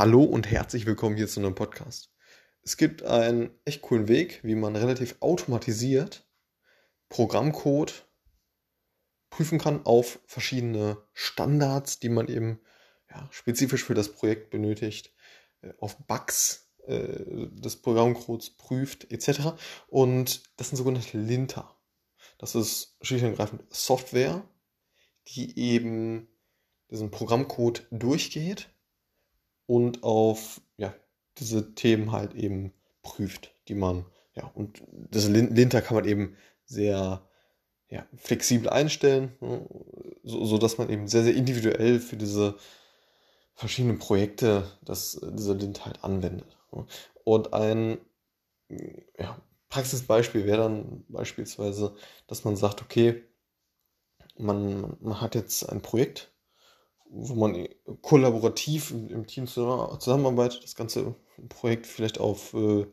Hallo und herzlich willkommen hier zu einem Podcast. Es gibt einen echt coolen Weg, wie man relativ automatisiert Programmcode prüfen kann auf verschiedene Standards, die man eben ja, spezifisch für das Projekt benötigt, äh, auf Bugs äh, des Programmcodes prüft etc. Und das sind sogenannte Linter. Das ist schlicht und ergreifend Software, die eben diesen Programmcode durchgeht und auf ja, diese Themen halt eben prüft, die man, ja, und das Linter kann man eben sehr ja, flexibel einstellen, ne, so, so dass man eben sehr, sehr individuell für diese verschiedenen Projekte das, diese Lint halt anwendet. Ne. Und ein ja, Praxisbeispiel wäre dann beispielsweise, dass man sagt, okay, man, man hat jetzt ein Projekt, wo man kollaborativ im, Team zusammenarbeitet, das ganze Projekt vielleicht auf äh,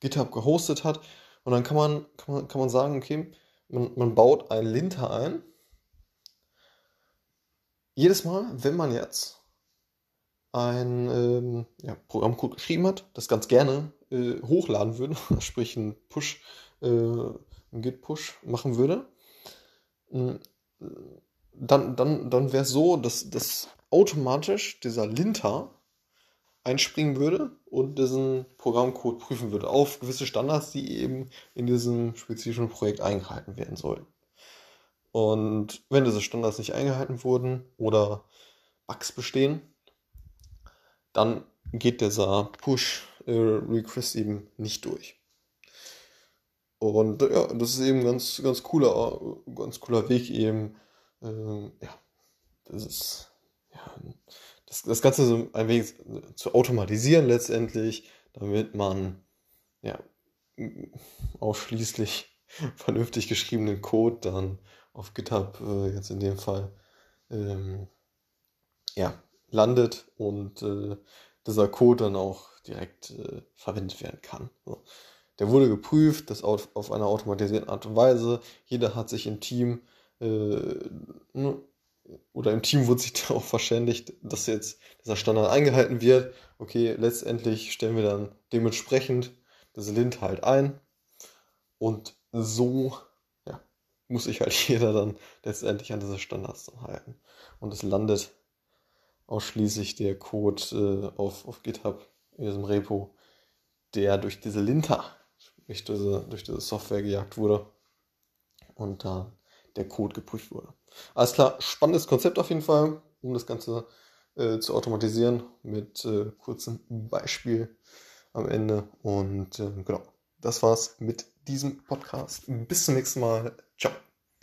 GitHub gehostet hat. Und dann kann man, kann man, kann man sagen, okay, man, man baut ein Linter ein. Jedes Mal, wenn man jetzt ein ähm, ja, Programmcode geschrieben hat, das ganz gerne äh, hochladen würde, sprich ein Push, äh, ein Git-Push machen würde, dann, dann, dann wäre es so, dass, dass automatisch dieser Linter einspringen würde und diesen Programmcode prüfen würde auf gewisse Standards, die eben in diesem spezifischen Projekt eingehalten werden sollen. Und wenn diese Standards nicht eingehalten wurden oder Bugs bestehen, dann geht dieser Push-Request eben nicht durch. Und ja, das ist eben ganz, ganz cooler, ganz cooler Weg eben, ähm, ja, das ist, ja, das, das Ganze so ein wenig zu automatisieren letztendlich, damit man, ja, ausschließlich vernünftig geschriebenen Code dann auf GitHub äh, jetzt in dem Fall ähm, ja, landet und äh, dieser Code dann auch direkt äh, verwendet werden kann. So. Der wurde geprüft, das auf, auf einer automatisierten Art und Weise. Jeder hat sich im Team oder im Team wurde sich darauf verständigt, dass jetzt dieser Standard eingehalten wird. Okay, letztendlich stellen wir dann dementsprechend das Lint halt ein. Und so ja, muss sich halt jeder dann letztendlich an diese Standards dann halten. Und es landet ausschließlich der Code äh, auf, auf GitHub in diesem Repo, der durch diese Linter, durch diese, durch diese Software gejagt wurde. Und da der Code geprüft wurde. Alles klar, spannendes Konzept auf jeden Fall, um das Ganze äh, zu automatisieren mit äh, kurzem Beispiel am Ende. Und äh, genau, das war's mit diesem Podcast. Bis zum nächsten Mal. Ciao.